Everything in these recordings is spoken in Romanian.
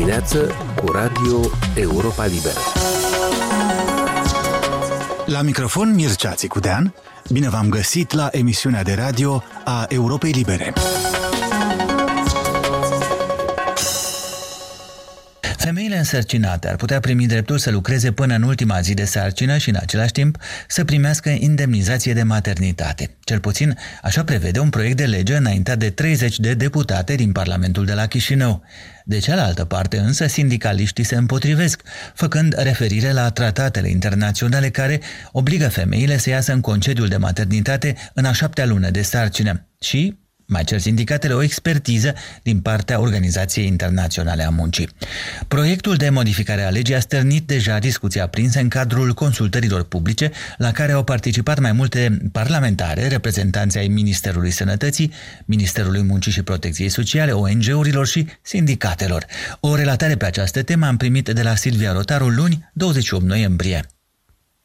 dimineață cu Radio Europa Liberă. La microfon Mircea Țicudean, bine v-am găsit la emisiunea de radio a Europei Libere. Femeile însărcinate ar putea primi dreptul să lucreze până în ultima zi de sarcină și în același timp să primească indemnizație de maternitate. Cel puțin așa prevede un proiect de lege înaintat de 30 de deputate din Parlamentul de la Chișinău. De cealaltă parte însă sindicaliștii se împotrivesc, făcând referire la tratatele internaționale care obligă femeile să iasă în concediul de maternitate în a șaptea lună de sarcină și mai cer sindicatele o expertiză din partea Organizației Internaționale a Muncii. Proiectul de modificare a legii a stârnit deja discuția aprinsă în cadrul consultărilor publice la care au participat mai multe parlamentare, reprezentanți ai Ministerului Sănătății, Ministerului Muncii și Protecției Sociale, ONG-urilor și sindicatelor. O relatare pe această temă am primit de la Silvia Rotaru luni, 28 noiembrie.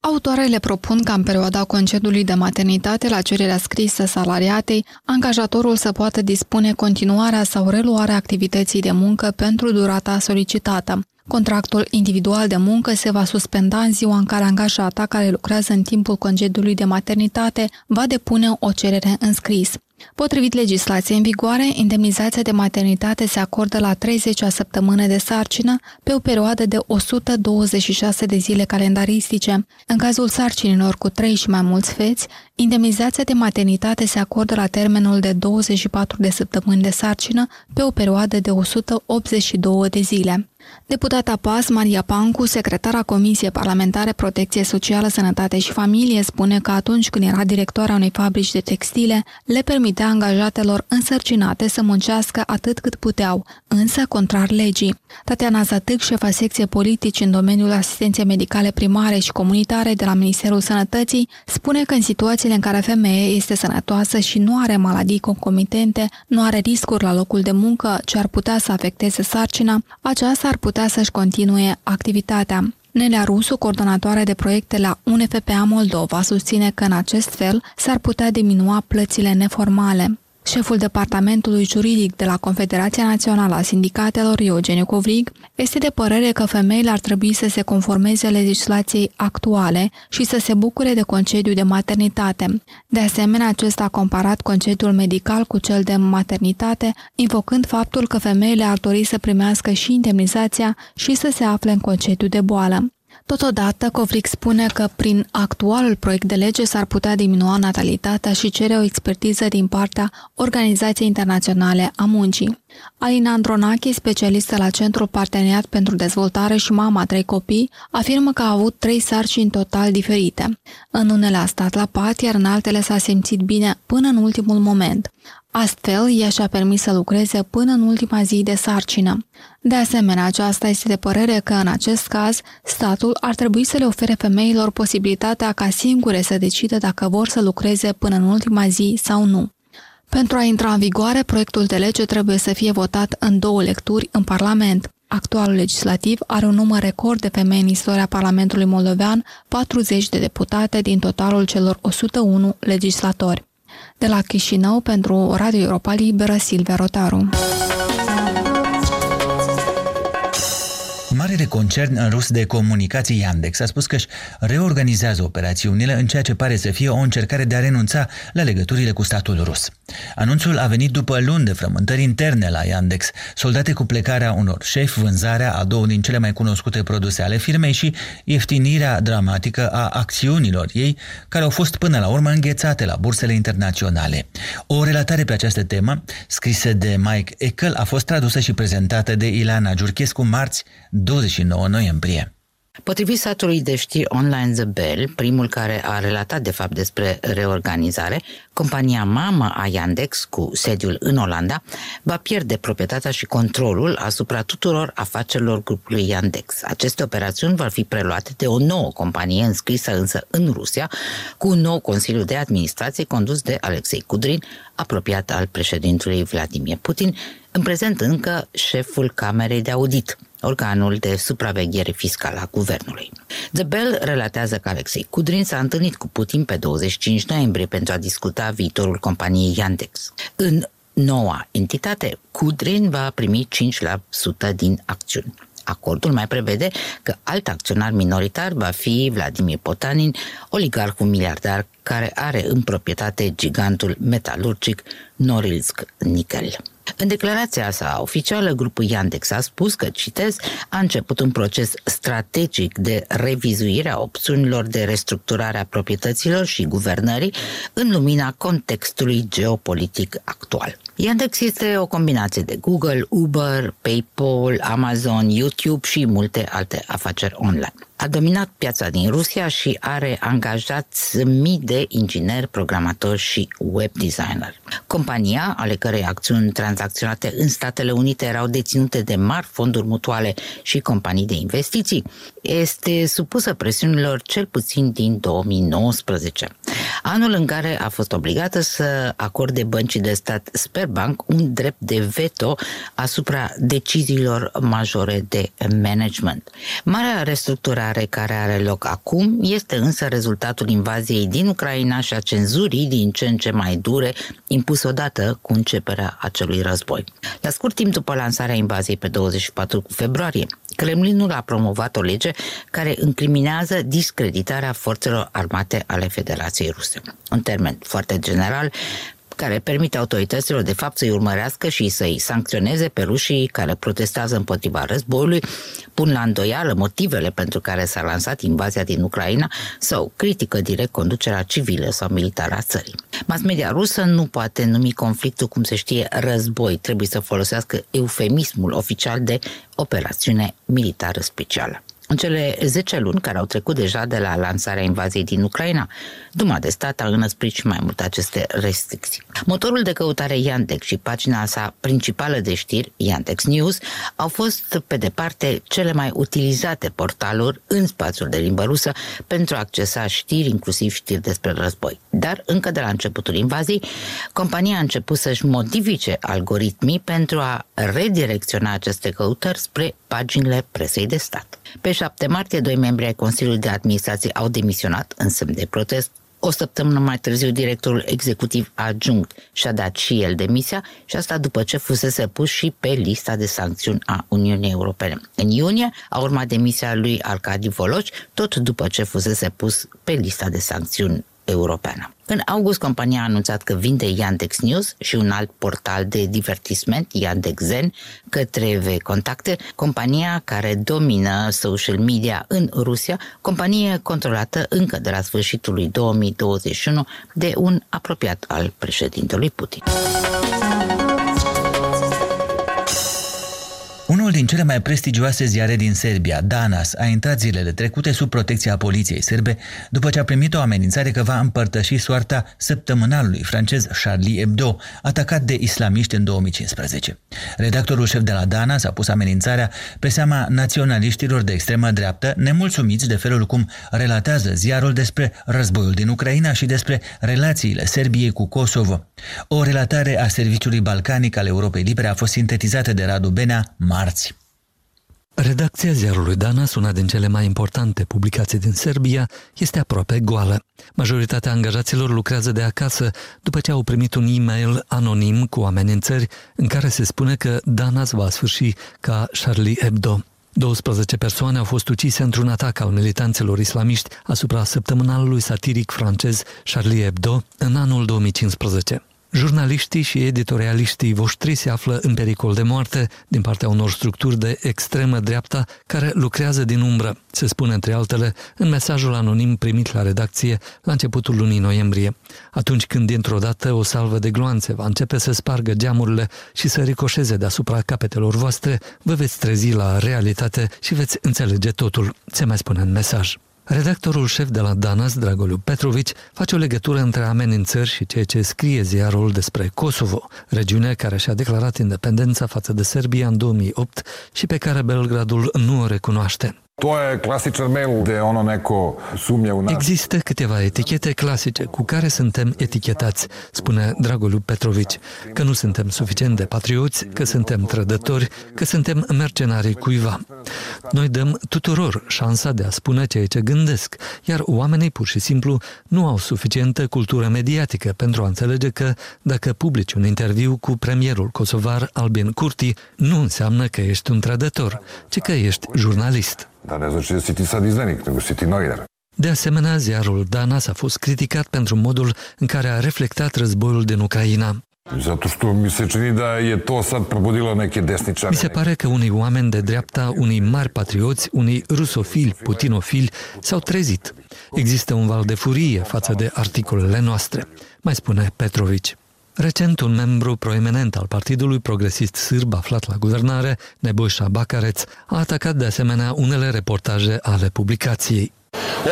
Autoarele propun ca în perioada concediului de maternitate la cererea scrisă salariatei, angajatorul să poată dispune continuarea sau reluarea activității de muncă pentru durata solicitată. Contractul individual de muncă se va suspenda în ziua în care angajata care lucrează în timpul concediului de maternitate va depune o cerere în scris. Potrivit legislației în vigoare, indemnizația de maternitate se acordă la 30-a săptămână de sarcină pe o perioadă de 126 de zile calendaristice. În cazul sarcinilor cu 3 și mai mulți feți, indemnizația de maternitate se acordă la termenul de 24 de săptămâni de sarcină pe o perioadă de 182 de zile. Deputata PAS, Maria Pancu, secretara Comisiei Parlamentare Protecție Socială, Sănătate și Familie, spune că atunci când era directoarea unei fabrici de textile, le permitea angajatelor însărcinate să muncească atât cât puteau, însă contrar legii. Tatiana Zatâc, șefa secție politici în domeniul asistenței medicale primare și comunitare de la Ministerul Sănătății, spune că în situațiile în care femeia este sănătoasă și nu are maladii concomitente, nu are riscuri la locul de muncă ce ar putea să afecteze sarcina, aceasta ar putea să-și continue activitatea. Nelea Rusu, coordonatoare de proiecte la UNFPA Moldova, susține că în acest fel s-ar putea diminua plățile neformale. Șeful departamentului juridic de la Confederația Națională a Sindicatelor, Eugeniu Covrig, este de părere că femeile ar trebui să se conformeze legislației actuale și să se bucure de concediu de maternitate. De asemenea, acesta a comparat concediul medical cu cel de maternitate, invocând faptul că femeile ar dori să primească și indemnizația și să se afle în concediu de boală. Totodată, Covric spune că prin actualul proiect de lege s-ar putea diminua natalitatea și cere o expertiză din partea Organizației Internaționale a Muncii. Alina Andronache, specialistă la Centrul Parteneriat pentru Dezvoltare și mama trei copii, afirmă că a avut trei sarcini total diferite. În unele a stat la pat, iar în altele s-a simțit bine până în ultimul moment. Astfel, ea și-a permis să lucreze până în ultima zi de sarcină. De asemenea, aceasta este de părere că, în acest caz, statul ar trebui să le ofere femeilor posibilitatea ca singure să decidă dacă vor să lucreze până în ultima zi sau nu. Pentru a intra în vigoare, proiectul de lege trebuie să fie votat în două lecturi în Parlament. Actualul legislativ are un număr record de femei în istoria Parlamentului Moldovean, 40 de deputate din totalul celor 101 legislatori. De la Chișinău pentru Radio Europa Liberă, Silvia Rotaru. Marele concern rus de comunicații Yandex a spus că își reorganizează operațiunile în ceea ce pare să fie o încercare de a renunța la legăturile cu statul rus. Anunțul a venit după luni de frământări interne la Yandex, soldate cu plecarea unor șefi, vânzarea a două din cele mai cunoscute produse ale firmei și ieftinirea dramatică a acțiunilor ei, care au fost până la urmă înghețate la bursele internaționale. O relatare pe această temă, scrisă de Mike Eckel, a fost tradusă și prezentată de Ilana Giurchescu marți 29 noiembrie. Potrivit satului de știri online The Bell, primul care a relatat de fapt despre reorganizare, compania mamă a Yandex, cu sediul în Olanda, va pierde proprietatea și controlul asupra tuturor afacerilor grupului Yandex. Aceste operațiuni vor fi preluate de o nouă companie înscrisă însă în Rusia, cu un nou Consiliu de Administrație condus de Alexei Kudrin, apropiat al președintelui Vladimir Putin, în prezent încă șeful Camerei de Audit organul de supraveghere fiscală a guvernului. The Bell relatează că Alexei Kudrin s-a întâlnit cu Putin pe 25 noiembrie pentru a discuta viitorul companiei Yandex. În Noua entitate, Cudrin, va primi 5% din acțiuni. Acordul mai prevede că alt acționar minoritar va fi Vladimir Potanin, oligarhul miliardar care are în proprietate gigantul metalurgic Norilsk Nickel. În declarația sa oficială, grupul Yandex a spus că, citez, a început un proces strategic de revizuire a opțiunilor de restructurare a proprietăților și guvernării în lumina contextului geopolitic actual. Yandex este o combinație de Google, Uber, PayPal, Amazon, YouTube și multe alte afaceri online a dominat piața din Rusia și are angajați mii de ingineri, programatori și web designer. Compania, ale cărei acțiuni tranzacționate în Statele Unite erau deținute de mari fonduri mutuale și companii de investiții, este supusă presiunilor cel puțin din 2019, anul în care a fost obligată să acorde băncii de stat Sperbank un drept de veto asupra deciziilor majore de management. Marea restructurare mișcare care are loc acum este însă rezultatul invaziei din Ucraina și a cenzurii din ce în ce mai dure impus odată cu începerea acelui război. La scurt timp după lansarea invaziei pe 24 februarie, Kremlinul a promovat o lege care încriminează discreditarea forțelor armate ale Federației Ruse. În termen foarte general, care permite autorităților de fapt să-i urmărească și să-i sancționeze pe rușii care protestează împotriva războiului, pun la îndoială motivele pentru care s-a lansat invazia din Ucraina sau critică direct conducerea civilă sau militară a țării. Mass media rusă nu poate numi conflictul, cum se știe, război. Trebuie să folosească eufemismul oficial de operațiune militară specială. În cele 10 luni care au trecut deja de la lansarea invaziei din Ucraina, Duma de stat a înăsprit și mai mult aceste restricții. Motorul de căutare Yandex și pagina sa principală de știri, Yandex News, au fost pe departe cele mai utilizate portaluri în spațiul de limbă rusă pentru a accesa știri, inclusiv știri despre război. Dar încă de la începutul invaziei, compania a început să-și modifice algoritmii pentru a redirecționa aceste căutări spre paginile presei de stat. Pe 7 martie, doi membri ai Consiliului de Administrație au demisionat în semn de protest. O săptămână mai târziu, directorul executiv adjunct și-a dat și el demisia și asta după ce fusese pus și pe lista de sancțiuni a Uniunii Europene. În iunie a urmat demisia lui Arcadi Voloci, tot după ce fusese pus pe lista de sancțiuni europeană. În august, compania a anunțat că vinde Yandex News și un alt portal de divertisment, Yandex Zen, către V Contacte, compania care domină social media în Rusia, companie controlată încă de la sfârșitul lui 2021 de un apropiat al președintelui Putin. Din cele mai prestigioase ziare din Serbia, Danas, a intrat zilele trecute sub protecția poliției serbe după ce a primit o amenințare că va împărtăși soarta săptămânalului francez Charlie Hebdo, atacat de islamiști în 2015. Redactorul șef de la Danas a pus amenințarea pe seama naționaliștilor de extremă dreaptă, nemulțumiți de felul cum relatează ziarul despre războiul din Ucraina și despre relațiile Serbiei cu Kosovo. O relatare a Serviciului Balcanic al Europei Libere a fost sintetizată de Radu Benea marți. Redacția ziarului Danas, una din cele mai importante publicații din Serbia, este aproape goală. Majoritatea angajaților lucrează de acasă după ce au primit un e-mail anonim cu amenințări în care se spune că Danas va sfârși ca Charlie Hebdo. 12 persoane au fost ucise într-un atac al militanților islamiști asupra săptămânalului satiric francez Charlie Hebdo în anul 2015. Jurnaliștii și editorialiștii voștri se află în pericol de moarte din partea unor structuri de extremă dreapta care lucrează din umbră, se spune între altele în mesajul anonim primit la redacție la începutul lunii noiembrie. Atunci când dintr-o dată o salvă de gloanțe va începe să spargă geamurile și să ricoșeze deasupra capetelor voastre, vă veți trezi la realitate și veți înțelege totul, se mai spune în mesaj. Redactorul șef de la Danas, Dragoliu Petrovici, face o legătură între amenințări și ceea ce scrie ziarul despre Kosovo, regiune care și-a declarat independența față de Serbia în 2008 și pe care Belgradul nu o recunoaște. To je klasičan mail gde ono neko sumnje u nas. Există câteva etichete clasice cu care suntem etichetați, spune Dragoliu Petrovici, că nu suntem suficient de patrioți, că suntem trădători, că suntem mercenarii cuiva. Noi dăm tuturor șansa de a spune ceea ce gândesc, iar oamenii pur și simplu nu au suficientă cultură mediatică pentru a înțelege că dacă publici un interviu cu premierul kosovar Albin Kurti, nu înseamnă că ești un trădător, ci că ești jurnalist. Da ne znači da si ti sad izdanik, nego si ti novinar. De asemenea, ziarul Danas a fost criticat pentru modul în care a reflectat războiul din Ucraina. Zato što mi se čini da je to sad probudilo neke desničare. Mi se pare că unii oameni de dreapta, unii mari patrioți, unii rusofili, putinofili s-au trezit. Există un val de furie față de articolele noastre, mai spune Petrovici. Recent, un membru proeminent al Partidului Progresist Sârb aflat la guvernare, Nebojša Bakareț, a atacat de asemenea unele reportaje ale publicației.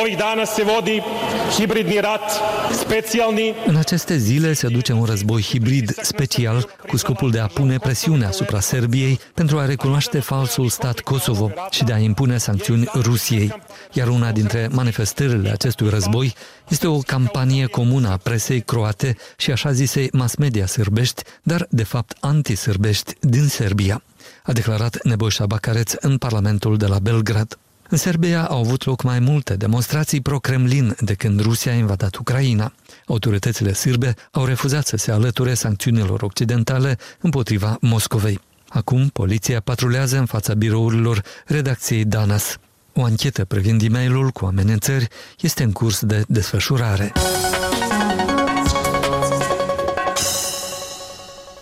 Ovih dana se vodi hibridni rat, specijalni. În aceste zile se duce un război hibrid special cu scopul de a pune presiune asupra Serbiei pentru a recunoaște falsul stat Kosovo și de a impune sancțiuni Rusiei. Iar una dintre manifestările acestui război este o campanie comună a presei croate și așa zisei mass media sârbești, dar de fapt antisârbești din Serbia, a declarat Nebojša Bakareț în Parlamentul de la Belgrad. În Serbia au avut loc mai multe demonstrații pro-Kremlin de când Rusia a invadat Ucraina. Autoritățile sârbe au refuzat să se alăture sancțiunilor occidentale împotriva Moscovei. Acum, poliția patrulează în fața birourilor redacției Danas. O anchetă privind e mail cu amenințări este în curs de desfășurare.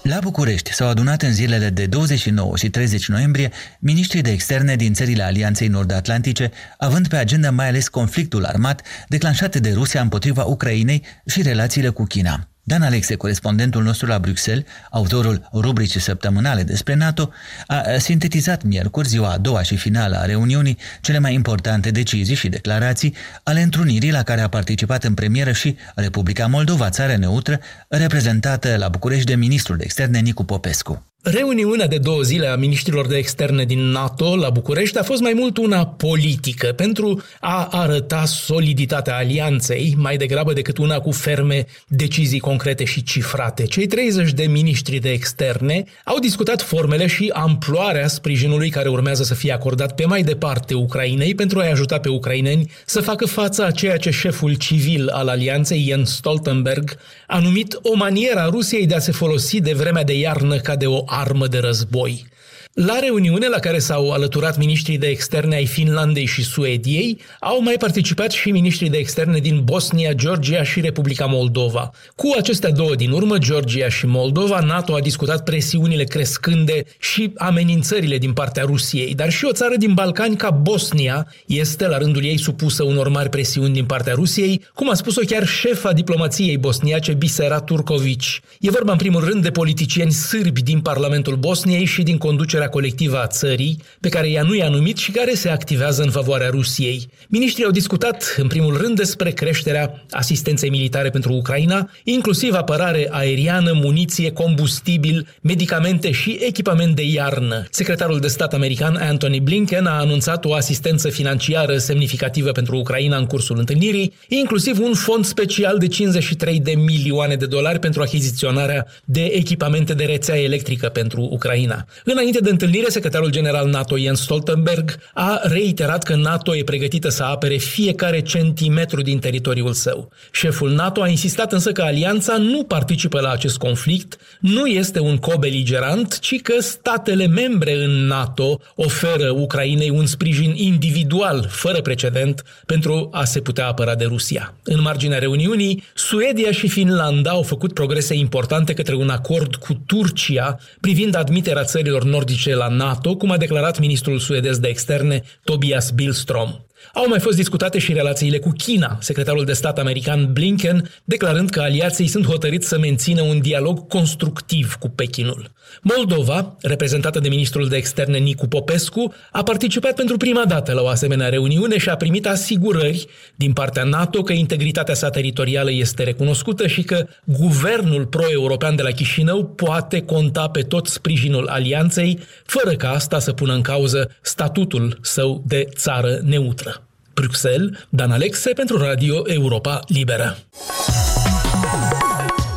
La București s-au adunat în zilele de 29 și 30 noiembrie miniștrii de externe din țările Alianței Nord-Atlantice, având pe agenda mai ales conflictul armat declanșat de Rusia împotriva Ucrainei și relațiile cu China. Dan Alexe, corespondentul nostru la Bruxelles, autorul rubricii săptămânale despre NATO, a sintetizat miercuri, ziua a doua și finală a reuniunii, cele mai importante decizii și declarații ale întrunirii la care a participat în premieră și Republica Moldova, țară neutră, reprezentată la București de ministrul de externe Nicu Popescu. Reuniunea de două zile a ministrilor de externe din NATO la București a fost mai mult una politică pentru a arăta soliditatea alianței, mai degrabă decât una cu ferme decizii concrete și cifrate. Cei 30 de ministri de externe au discutat formele și amploarea sprijinului care urmează să fie acordat pe mai departe Ucrainei pentru a-i ajuta pe ucraineni să facă fața a ceea ce șeful civil al alianței, Jens Stoltenberg, a numit o manieră a Rusiei de a se folosi de vremea de iarnă ca de o armă de război. La reuniune la care s-au alăturat ministrii de externe ai Finlandei și Suediei, au mai participat și ministrii de externe din Bosnia, Georgia și Republica Moldova. Cu acestea două din urmă, Georgia și Moldova, NATO a discutat presiunile crescânde și amenințările din partea Rusiei, dar și o țară din Balcani ca Bosnia este la rândul ei supusă unor mari presiuni din partea Rusiei, cum a spus-o chiar șefa diplomației bosniace Bisera Turkovic. E vorba în primul rând de politicieni sârbi din Parlamentul Bosniei și din conducerea conducerea colectivă a țării, pe care ea nu i-a numit și care se activează în favoarea Rusiei. Ministrii au discutat, în primul rând, despre creșterea asistenței militare pentru Ucraina, inclusiv apărare aeriană, muniție, combustibil, medicamente și echipament de iarnă. Secretarul de stat american Anthony Blinken a anunțat o asistență financiară semnificativă pentru Ucraina în cursul întâlnirii, inclusiv un fond special de 53 de milioane de dolari pentru achiziționarea de echipamente de rețea electrică pentru Ucraina. Înainte de întâlnire, secretarul general NATO Jens Stoltenberg a reiterat că NATO e pregătită să apere fiecare centimetru din teritoriul său. Șeful NATO a insistat însă că alianța nu participă la acest conflict, nu este un cobeligerant, ci că statele membre în NATO oferă Ucrainei un sprijin individual, fără precedent, pentru a se putea apăra de Rusia. În marginea reuniunii, Suedia și Finlanda au făcut progrese importante către un acord cu Turcia privind admiterea țărilor nordice nordice la NATO, cum a declarat ministrul suedez de externe Tobias Billstrom. Au mai fost discutate și relațiile cu China, secretarul de stat american Blinken declarând că aliații sunt hotărâți să mențină un dialog constructiv cu Pechinul. Moldova, reprezentată de ministrul de externe Nicu Popescu, a participat pentru prima dată la o asemenea reuniune și a primit asigurări din partea NATO că integritatea sa teritorială este recunoscută și că guvernul pro-european de la Chișinău poate conta pe tot sprijinul alianței, fără ca asta să pună în cauză statutul său de țară neutră. Bruxelles, Dan Alexe pentru Radio Europa Liberă.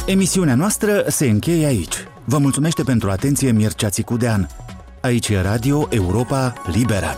Emisiunea noastră se încheie aici. Vă mulțumește pentru atenție Mircea Țicudean. Aici e Radio Europa Liberă.